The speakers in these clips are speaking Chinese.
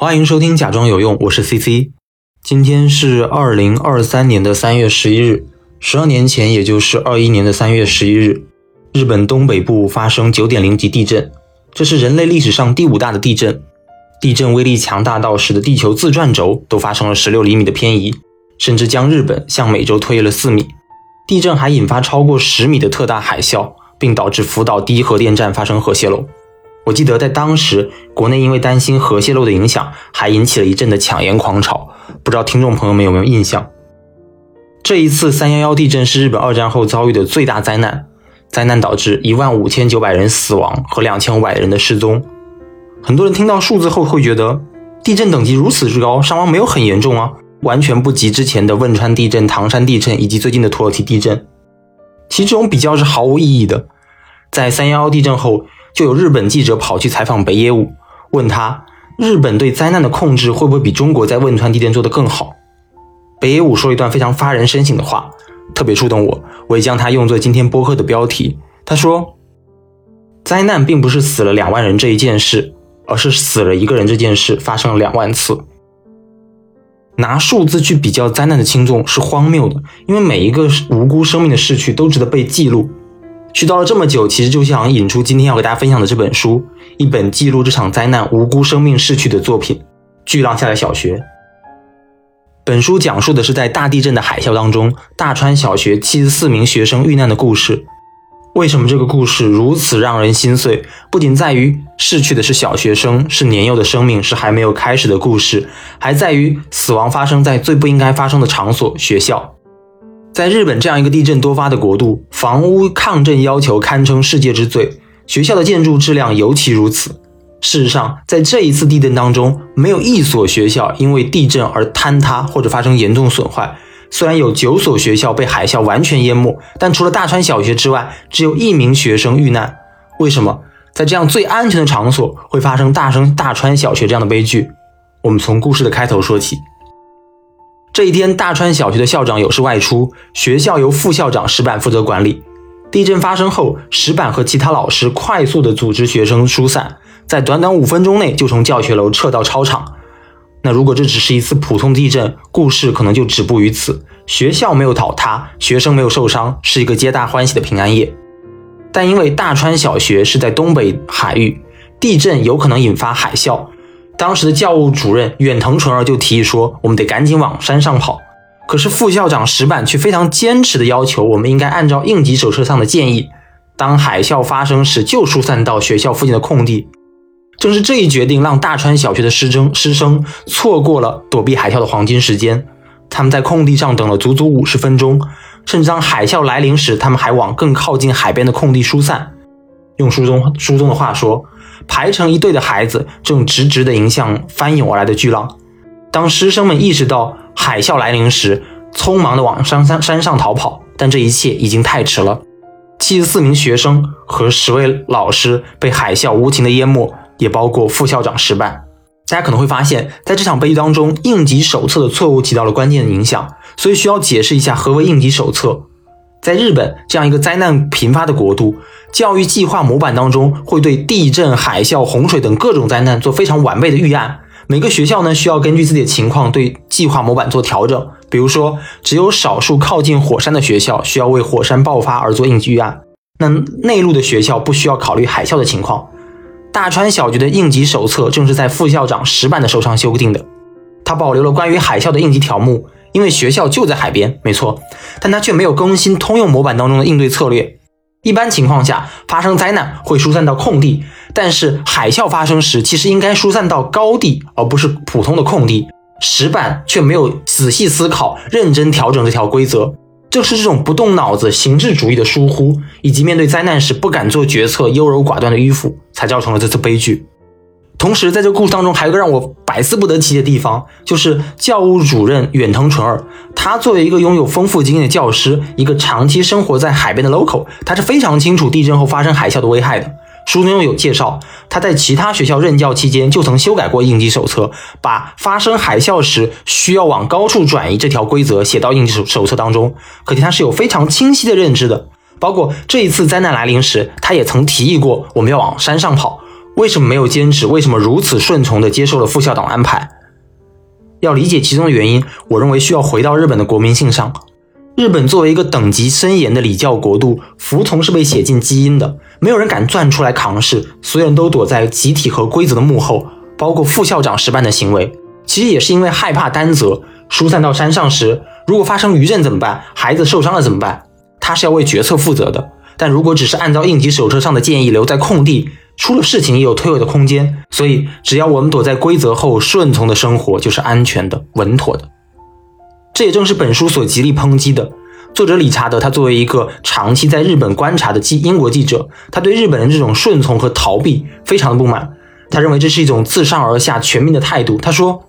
欢迎收听《假装有用》，我是 CC。今天是二零二三年的三月十一日，十二年前，也就是二一年的三月十一日，日本东北部发生九点零级地震，这是人类历史上第五大的地震。地震威力强大到使得地球自转轴都发生了十六厘米的偏移，甚至将日本向美洲推了四米。地震还引发超过十米的特大海啸，并导致福岛第一核电站发生核泄漏。我记得在当时，国内因为担心核泄漏的影响，还引起了一阵的抢盐狂潮。不知道听众朋友们有没有印象？这一次三幺幺地震是日本二战后遭遇的最大灾难，灾难导致一万五千九百人死亡和两千五百人的失踪。很多人听到数字后会觉得，地震等级如此之高，伤亡没有很严重啊，完全不及之前的汶川地震、唐山地震以及最近的土耳其地震。其实这种比较是毫无意义的。在三幺幺地震后。就有日本记者跑去采访北野武，问他日本对灾难的控制会不会比中国在汶川地震做得更好？北野武说了一段非常发人深省的话，特别触动我，我也将它用作今天播客的标题。他说：“灾难并不是死了两万人这一件事，而是死了一个人这件事发生了两万次。拿数字去比较灾难的轻重是荒谬的，因为每一个无辜生命的逝去都值得被记录。”絮叨了这么久，其实就想引出今天要给大家分享的这本书，一本记录这场灾难无辜生命逝去的作品《巨浪下的小学》。本书讲述的是在大地震的海啸当中，大川小学七十四名学生遇难的故事。为什么这个故事如此让人心碎？不仅在于逝去的是小学生，是年幼的生命，是还没有开始的故事，还在于死亡发生在最不应该发生的场所——学校。在日本这样一个地震多发的国度，房屋抗震要求堪称世界之最，学校的建筑质量尤其如此。事实上，在这一次地震当中，没有一所学校因为地震而坍塌或者发生严重损坏。虽然有九所学校被海啸完全淹没，但除了大川小学之外，只有一名学生遇难。为什么在这样最安全的场所会发生大生大川小学这样的悲剧？我们从故事的开头说起。这一天，大川小学的校长有事外出，学校由副校长石板负责管理。地震发生后，石板和其他老师快速地组织学生疏散，在短短五分钟内就从教学楼撤到操场。那如果这只是一次普通地震，故事可能就止步于此，学校没有倒塌，学生没有受伤，是一个皆大欢喜的平安夜。但因为大川小学是在东北海域，地震有可能引发海啸。当时的教务主任远藤纯儿就提议说：“我们得赶紧往山上跑。”可是副校长石板却非常坚持的要求，我们应该按照应急手册上的建议，当海啸发生时就疏散到学校附近的空地。正是这一决定，让大川小学的师生师生错过了躲避海啸的黄金时间。他们在空地上等了足足五十分钟，甚至当海啸来临时，他们还往更靠近海边的空地疏散。用书中书中的话说。排成一队的孩子正直直地迎向翻涌而来的巨浪。当师生们意识到海啸来临时，匆忙地往山山山上逃跑，但这一切已经太迟了。七十四名学生和十位老师被海啸无情地淹没，也包括副校长失败。大家可能会发现，在这场悲剧当中，应急手册的错误起到了关键的影响，所以需要解释一下何为应急手册。在日本这样一个灾难频发的国度。教育计划模板当中会对地震、海啸、洪水等各种灾难做非常完备的预案。每个学校呢需要根据自己的情况对计划模板做调整。比如说，只有少数靠近火山的学校需要为火山爆发而做应急预案。那内陆的学校不需要考虑海啸的情况。大川小学的应急手册正是在副校长石板的手上修订的。他保留了关于海啸的应急条目，因为学校就在海边，没错，但他却没有更新通用模板当中的应对策略。一般情况下，发生灾难会疏散到空地，但是海啸发生时，其实应该疏散到高地，而不是普通的空地。石板却没有仔细思考、认真调整这条规则，正是这种不动脑子、形式主义的疏忽，以及面对灾难时不敢做决策、优柔寡断的迂腐，才造成了这次悲剧。同时，在这个故事当中，还有个让我百思不得其解的地方，就是教务主任远藤纯二。他作为一个拥有丰富经验的教师，一个长期生活在海边的 local，他是非常清楚地震后发生海啸的危害的。书中有介绍，他在其他学校任教期间就曾修改过应急手册，把发生海啸时需要往高处转移这条规则写到应急手手册当中。可见他是有非常清晰的认知的。包括这一次灾难来临时，他也曾提议过我们要往山上跑。为什么没有坚持？为什么如此顺从地接受了副校长安排？要理解其中的原因，我认为需要回到日本的国民性上。日本作为一个等级森严的礼教国度，服从是被写进基因的，没有人敢钻出来扛事，所有人都躲在集体和规则的幕后，包括副校长实办的行为。其实也是因为害怕担责，疏散到山上时，如果发生余震怎么办？孩子受伤了怎么办？他是要为决策负责的。但如果只是按照应急手册上的建议留在空地，出了事情也有退位的空间。所以，只要我们躲在规则后，顺从的生活就是安全的、稳妥的。这也正是本书所极力抨击的。作者理查德，他作为一个长期在日本观察的记英国记者，他对日本人这种顺从和逃避非常的不满。他认为这是一种自上而下全民的态度。他说：“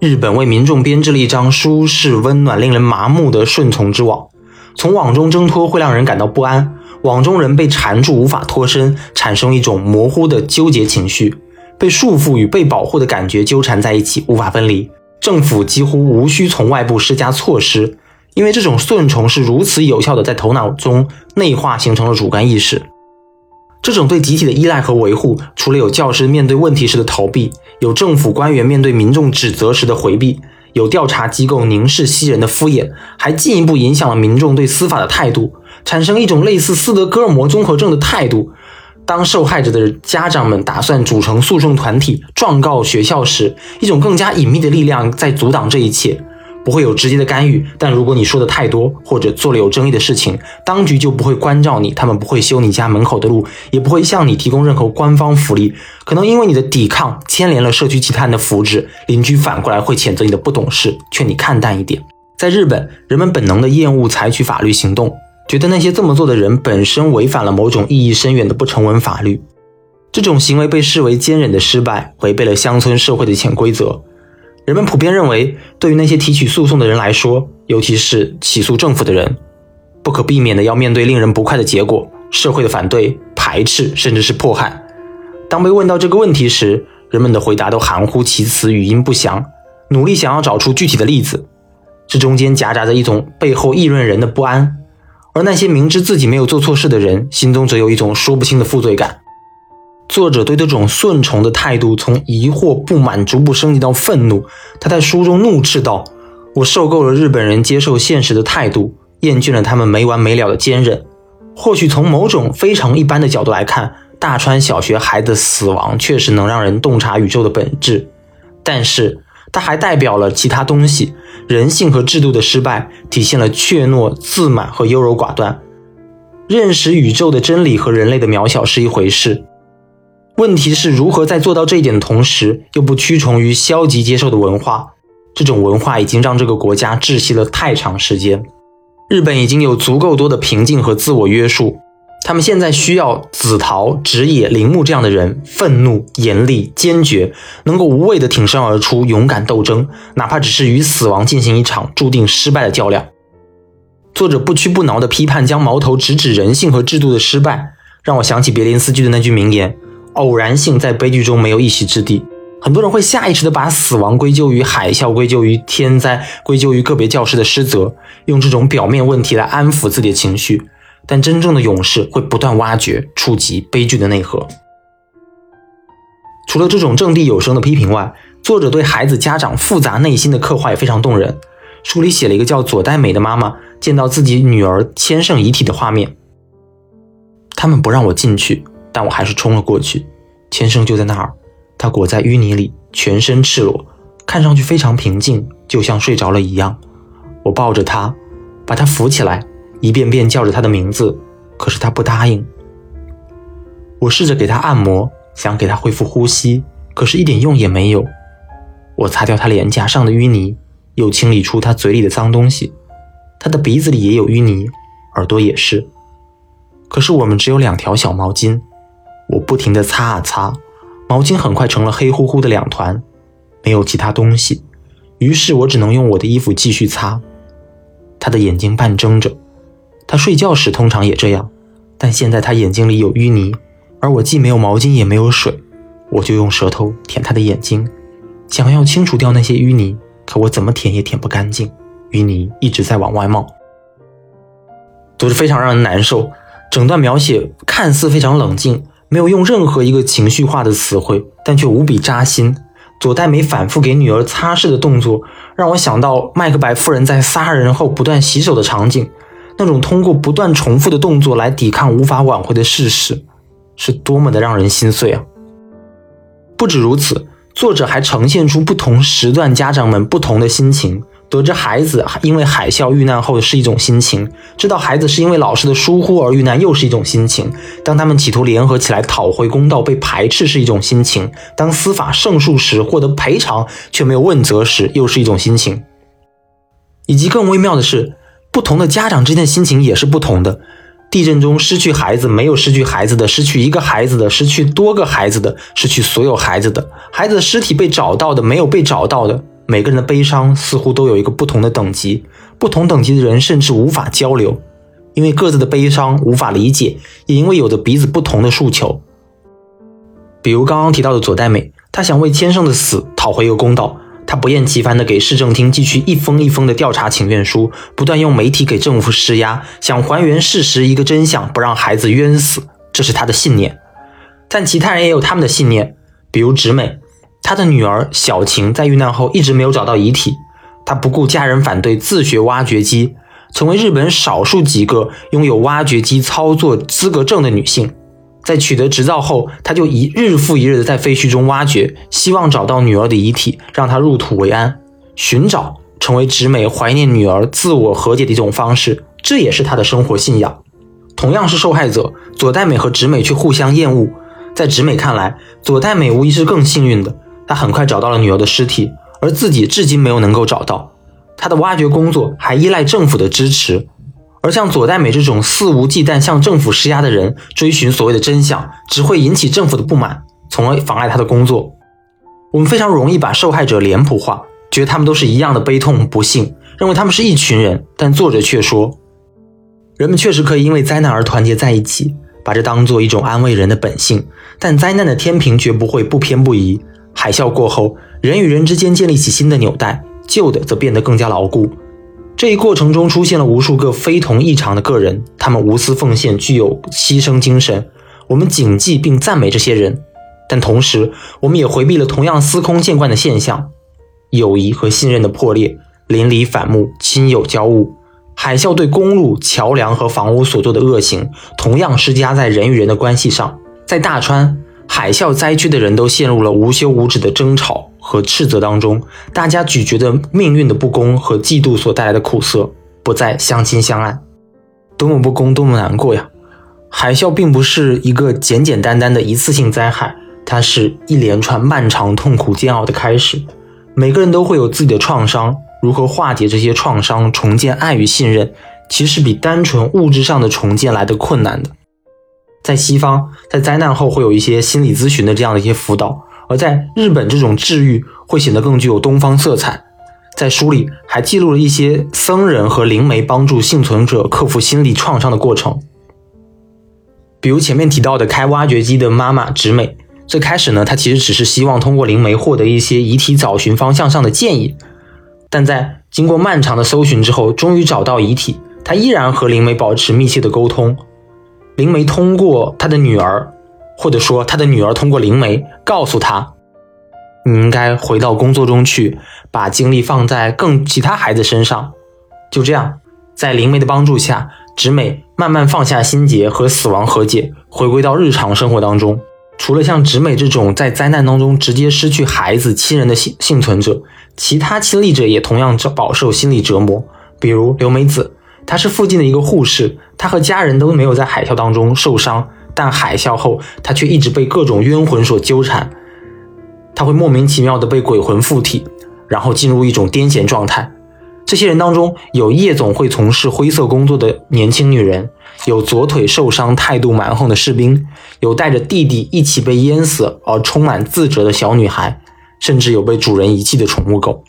日本为民众编织了一张舒适、温暖、令人麻木的顺从之网，从网中挣脱会让人感到不安，网中人被缠住无法脱身，产生一种模糊的纠结情绪，被束缚与被保护的感觉纠缠在一起，无法分离。”政府几乎无需从外部施加措施，因为这种顺从是如此有效的在头脑中内化，形成了主观意识。这种对集体的依赖和维护，除了有教师面对问题时的逃避，有政府官员面对民众指责时的回避，有调查机构凝视西人的敷衍，还进一步影响了民众对司法的态度，产生一种类似斯德哥尔摩综合症的态度。当受害者的家长们打算组成诉讼团体状告学校时，一种更加隐秘的力量在阻挡这一切。不会有直接的干预，但如果你说的太多，或者做了有争议的事情，当局就不会关照你，他们不会修你家门口的路，也不会向你提供任何官方福利。可能因为你的抵抗牵连了社区其他人的福祉，邻居反过来会谴责你的不懂事，劝你看淡一点。在日本，人们本能的厌恶采取法律行动。觉得那些这么做的人本身违反了某种意义深远的不成文法律，这种行为被视为坚忍的失败，违背了乡村社会的潜规则。人们普遍认为，对于那些提起诉讼的人来说，尤其是起诉政府的人，不可避免的要面对令人不快的结果：社会的反对、排斥，甚至是迫害。当被问到这个问题时，人们的回答都含糊其辞，语音不详，努力想要找出具体的例子。这中间夹杂着一种背后议论人的不安。而那些明知自己没有做错事的人，心中则有一种说不清的负罪感。作者对这种顺从的态度，从疑惑、不满逐步升级到愤怒。他在书中怒斥道：“我受够了日本人接受现实的态度，厌倦了他们没完没了的坚韧。”或许从某种非常一般的角度来看，大川小学孩子死亡确实能让人洞察宇宙的本质，但是。它还代表了其他东西，人性和制度的失败，体现了怯懦、自满和优柔寡断。认识宇宙的真理和人类的渺小是一回事，问题是如何在做到这一点的同时，又不屈从于消极接受的文化。这种文化已经让这个国家窒息了太长时间。日本已经有足够多的平静和自我约束。他们现在需要紫桃、直野、铃木这样的人，愤怒、严厉、坚决，能够无畏地挺身而出，勇敢斗争，哪怕只是与死亡进行一场注定失败的较量。作者不屈不挠地批判，将矛头直指人性和制度的失败，让我想起别林斯基的那句名言：“偶然性在悲剧中没有一席之地。”很多人会下意识地把死亡归咎于海啸，归咎于天灾，归咎于个别教师的失责，用这种表面问题来安抚自己的情绪。但真正的勇士会不断挖掘、触及悲剧的内核。除了这种掷地有声的批评外，作者对孩子家长复杂内心的刻画也非常动人。书里写了一个叫佐代美的妈妈见到自己女儿千圣遗体的画面。他们不让我进去，但我还是冲了过去。千圣就在那儿，她裹在淤泥里，全身赤裸，看上去非常平静，就像睡着了一样。我抱着她，把她扶起来。一遍遍叫着他的名字，可是他不答应。我试着给他按摩，想给他恢复呼吸，可是一点用也没有。我擦掉他脸颊上的淤泥，又清理出他嘴里的脏东西。他的鼻子里也有淤泥，耳朵也是。可是我们只有两条小毛巾，我不停地擦啊擦，毛巾很快成了黑乎乎的两团，没有其他东西。于是我只能用我的衣服继续擦。他的眼睛半睁着。他睡觉时通常也这样，但现在他眼睛里有淤泥，而我既没有毛巾也没有水，我就用舌头舔他的眼睛，想要清除掉那些淤泥，可我怎么舔也舔不干净，淤泥一直在往外冒。都是非常让人难受，整段描写看似非常冷静，没有用任何一个情绪化的词汇，但却无比扎心。左代美反复给女儿擦拭的动作，让我想到麦克白夫人在杀人后不断洗手的场景，那种通过不断重复的动作来抵抗无法挽回的事实，是多么的让人心碎啊！不止如此，作者还呈现出不同时段家长们不同的心情。得知孩子因为海啸遇难后是一种心情，知道孩子是因为老师的疏忽而遇难又是一种心情。当他们企图联合起来讨回公道被排斥是一种心情，当司法胜诉时获得赔偿却没有问责时又是一种心情。以及更微妙的是，不同的家长之间的心情也是不同的。地震中失去孩子没有失去孩子的，失去一个孩子的，失去多个孩子的，失去所有孩子的，孩子的尸体被找到的没有被找到的。每个人的悲伤似乎都有一个不同的等级，不同等级的人甚至无法交流，因为各自的悲伤无法理解，也因为有着彼此不同的诉求。比如刚刚提到的左代美，她想为千胜的死讨回一个公道，他不厌其烦地给市政厅寄去一封一封的调查请愿书，不断用媒体给政府施压，想还原事实一个真相，不让孩子冤死，这是他的信念。但其他人也有他们的信念，比如直美。他的女儿小晴在遇难后一直没有找到遗体，她不顾家人反对，自学挖掘机，成为日本少数几个拥有挖掘机操作资格证的女性。在取得执照后，他就一日复一日的在废墟中挖掘，希望找到女儿的遗体，让她入土为安。寻找成为直美怀念女儿、自我和解的一种方式，这也是她的生活信仰。同样是受害者，佐代美和直美却互相厌恶。在直美看来，佐代美无疑是更幸运的。她很快找到了女儿的尸体，而自己至今没有能够找到。她的挖掘工作还依赖政府的支持，而像左代美这种肆无忌惮向政府施压的人，追寻所谓的真相，只会引起政府的不满，从而妨碍他的工作。我们非常容易把受害者脸谱化，觉得他们都是一样的悲痛不幸，认为他们是一群人。但作者却说，人们确实可以因为灾难而团结在一起，把这当做一种安慰人的本性。但灾难的天平绝不会不偏不倚。海啸过后，人与人之间建立起新的纽带，旧的则变得更加牢固。这一过程中出现了无数个非同异常的个人，他们无私奉献，具有牺牲精神。我们谨记并赞美这些人，但同时，我们也回避了同样司空见惯的现象：友谊和信任的破裂，邻里反目，亲友交恶。海啸对公路、桥梁和房屋所做的恶行，同样施加在人与人的关系上。在大川。海啸灾区的人都陷入了无休无止的争吵和斥责当中，大家咀嚼着命运的不公和嫉妒所带来的苦涩，不再相亲相爱，多么不公，多么难过呀！海啸并不是一个简简单单的一次性灾害，它是一连串漫长、痛苦、煎熬的开始。每个人都会有自己的创伤，如何化解这些创伤，重建爱与信任，其实比单纯物质上的重建来的困难的。在西方，在灾难后会有一些心理咨询的这样的一些辅导，而在日本，这种治愈会显得更具有东方色彩。在书里还记录了一些僧人和灵媒帮助幸存者克服心理创伤的过程。比如前面提到的开挖掘机的妈妈直美，最开始呢，她其实只是希望通过灵媒获得一些遗体找寻方向上的建议，但在经过漫长的搜寻之后，终于找到遗体，她依然和灵媒保持密切的沟通。灵媒通过她的女儿，或者说他的女儿通过灵媒告诉他：“你应该回到工作中去，把精力放在更其他孩子身上。”就这样，在灵媒的帮助下，直美慢慢放下心结和死亡和解，回归到日常生活当中。除了像直美这种在灾难当中直接失去孩子亲人的幸幸存者，其他亲历者也同样饱受心理折磨，比如刘美子。她是附近的一个护士，她和家人都没有在海啸当中受伤，但海啸后，他却一直被各种冤魂所纠缠。他会莫名其妙的被鬼魂附体，然后进入一种癫痫状态。这些人当中有夜总会从事灰色工作的年轻女人，有左腿受伤、态度蛮横的士兵，有带着弟弟一起被淹死而充满自责的小女孩，甚至有被主人遗弃的宠物狗。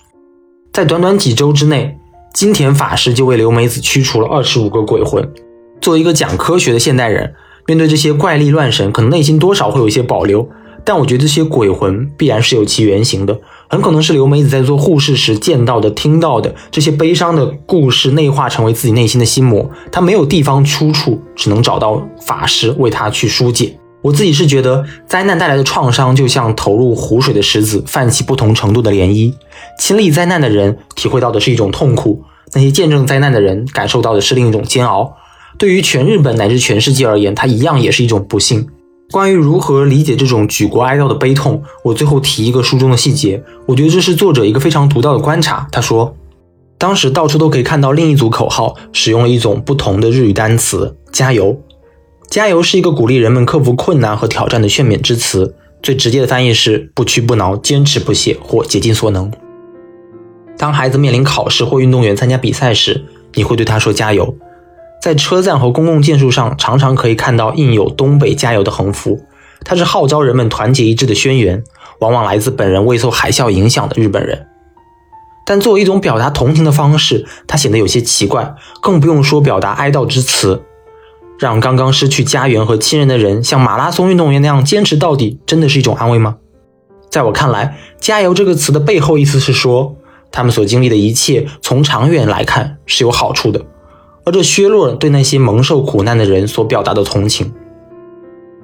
在短短几周之内。金田法师就为刘美子驱除了二十五个鬼魂。作为一个讲科学的现代人，面对这些怪力乱神，可能内心多少会有一些保留。但我觉得这些鬼魂必然是有其原型的，很可能是刘美子在做护士时见到的、听到的这些悲伤的故事内化成为自己内心的心魔。她没有地方出处，只能找到法师为她去疏解。我自己是觉得，灾难带来的创伤就像投入湖水的石子，泛起不同程度的涟漪。亲历灾难的人体会到的是一种痛苦，那些见证灾难的人感受到的是另一种煎熬。对于全日本乃至全世界而言，它一样也是一种不幸。关于如何理解这种举国哀悼的悲痛，我最后提一个书中的细节，我觉得这是作者一个非常独到的观察。他说，当时到处都可以看到另一组口号，使用了一种不同的日语单词“加油”。加油是一个鼓励人们克服困难和挑战的劝勉之词，最直接的翻译是不屈不挠、坚持不懈或竭尽所能。当孩子面临考试或运动员参加比赛时，你会对他说加油。在车站和公共建筑上，常常可以看到印有“东北加油”的横幅，它是号召人们团结一致的宣言，往往来自本人未受海啸影响的日本人。但作为一种表达同情的方式，它显得有些奇怪，更不用说表达哀悼之词。让刚刚失去家园和亲人的人像马拉松运动员那样坚持到底，真的是一种安慰吗？在我看来，“加油”这个词的背后意思是说，他们所经历的一切从长远来看是有好处的，而这削弱了对那些蒙受苦难的人所表达的同情。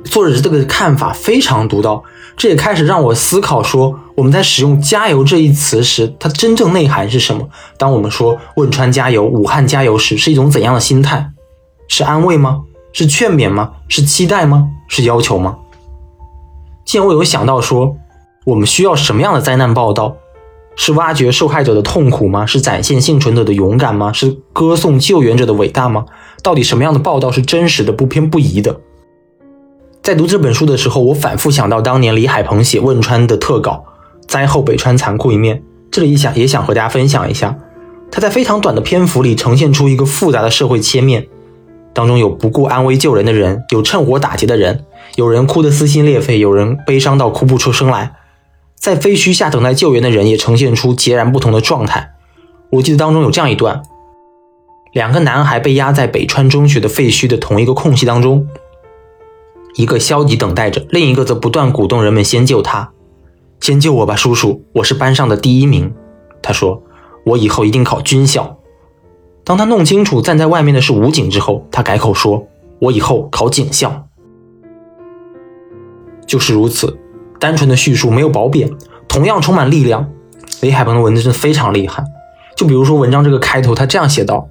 作者这个看法非常独到，这也开始让我思考：说我们在使用“加油”这一词时，它真正内涵是什么？当我们说“汶川加油”“武汉加油”时，是一种怎样的心态？是安慰吗？是劝勉吗？是期待吗？是要求吗？既然我有想到说，我们需要什么样的灾难报道？是挖掘受害者的痛苦吗？是展现幸存者的勇敢吗？是歌颂救援者的伟大吗？到底什么样的报道是真实的、不偏不倚的？在读这本书的时候，我反复想到当年李海鹏写汶川的特稿《灾后北川残酷一面》，这里想也想和大家分享一下。他在非常短的篇幅里呈现出一个复杂的社会切面。当中有不顾安危救人的人，有趁火打劫的人，有人哭得撕心裂肺，有人悲伤到哭不出声来。在废墟下等待救援的人也呈现出截然不同的状态。我记得当中有这样一段：两个男孩被压在北川中学的废墟的同一个空隙当中，一个消极等待着，另一个则不断鼓动人们先救他，先救我吧，叔叔，我是班上的第一名。他说：“我以后一定考军校。”当他弄清楚站在外面的是武警之后，他改口说：“我以后考警校。”就是如此，单纯的叙述没有褒贬，同样充满力量。李海鹏的文字真的非常厉害。就比如说文章这个开头，他这样写道：“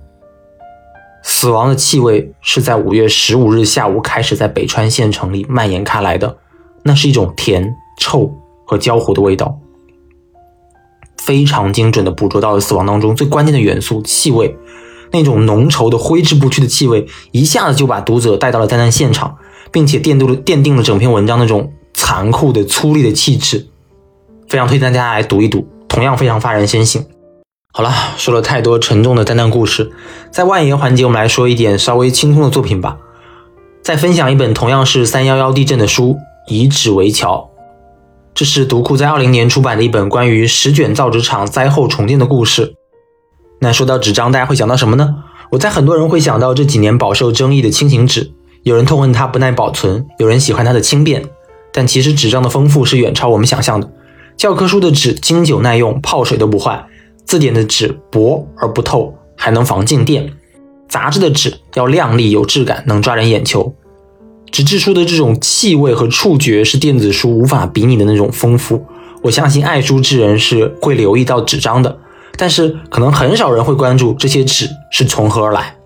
死亡的气味是在五月十五日下午开始在北川县城里蔓延开来的，那是一种甜、臭和焦糊的味道。”非常精准的捕捉到了死亡当中最关键的元素——气味。那种浓稠的挥之不去的气味，一下子就把读者带到了灾难现场，并且奠定了奠定了整篇文章那种残酷的粗粝的气质。非常推荐大家来读一读，同样非常发人深省。好了，说了太多沉重的灾难故事，在万言环节，我们来说一点稍微轻松的作品吧。再分享一本同样是三幺幺地震的书《以纸为桥》，这是读库在二零年出版的一本关于石卷造纸厂灾后重建的故事。那说到纸张，大家会想到什么呢？我猜很多人会想到这几年饱受争议的轻型纸，有人痛恨它不耐保存，有人喜欢它的轻便。但其实纸张的丰富是远超我们想象的。教科书的纸经久耐用，泡水都不坏；字典的纸薄而不透，还能防静电；杂志的纸要亮丽有质感，能抓人眼球。纸质书的这种气味和触觉是电子书无法比拟的那种丰富。我相信爱书之人是会留意到纸张的。但是可能很少人会关注这些纸是从何而来。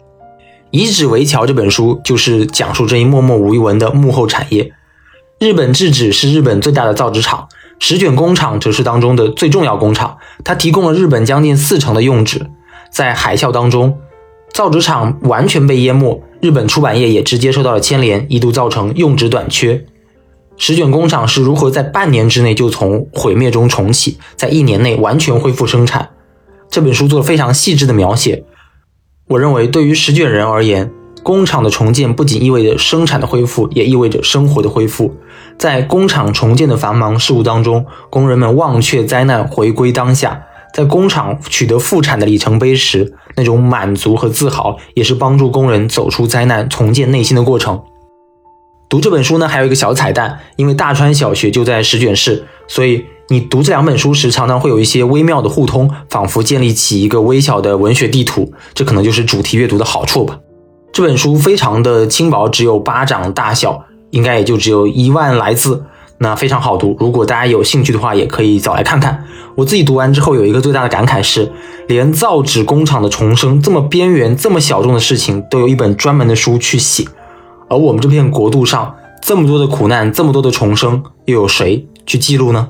以纸为桥这本书就是讲述这一默默无闻的幕后产业。日本制纸是日本最大的造纸厂，石卷工厂则是当中的最重要工厂，它提供了日本将近四成的用纸。在海啸当中，造纸厂完全被淹没，日本出版业也直接受到了牵连，一度造成用纸短缺。石卷工厂是如何在半年之内就从毁灭中重启，在一年内完全恢复生产？这本书做了非常细致的描写。我认为，对于石卷人而言，工厂的重建不仅意味着生产的恢复，也意味着生活的恢复。在工厂重建的繁忙事务当中，工人们忘却灾难，回归当下。在工厂取得复产的里程碑时，那种满足和自豪，也是帮助工人走出灾难、重建内心的过程。读这本书呢，还有一个小彩蛋，因为大川小学就在石卷市，所以。你读这两本书时，常常会有一些微妙的互通，仿佛建立起一个微小的文学地图。这可能就是主题阅读的好处吧。这本书非常的轻薄，只有巴掌大小，应该也就只有一万来字，那非常好读。如果大家有兴趣的话，也可以找来看看。我自己读完之后，有一个最大的感慨是，连造纸工厂的重生这么边缘、这么小众的事情，都有一本专门的书去写。而我们这片国度上，这么多的苦难，这么多的重生，又有谁去记录呢？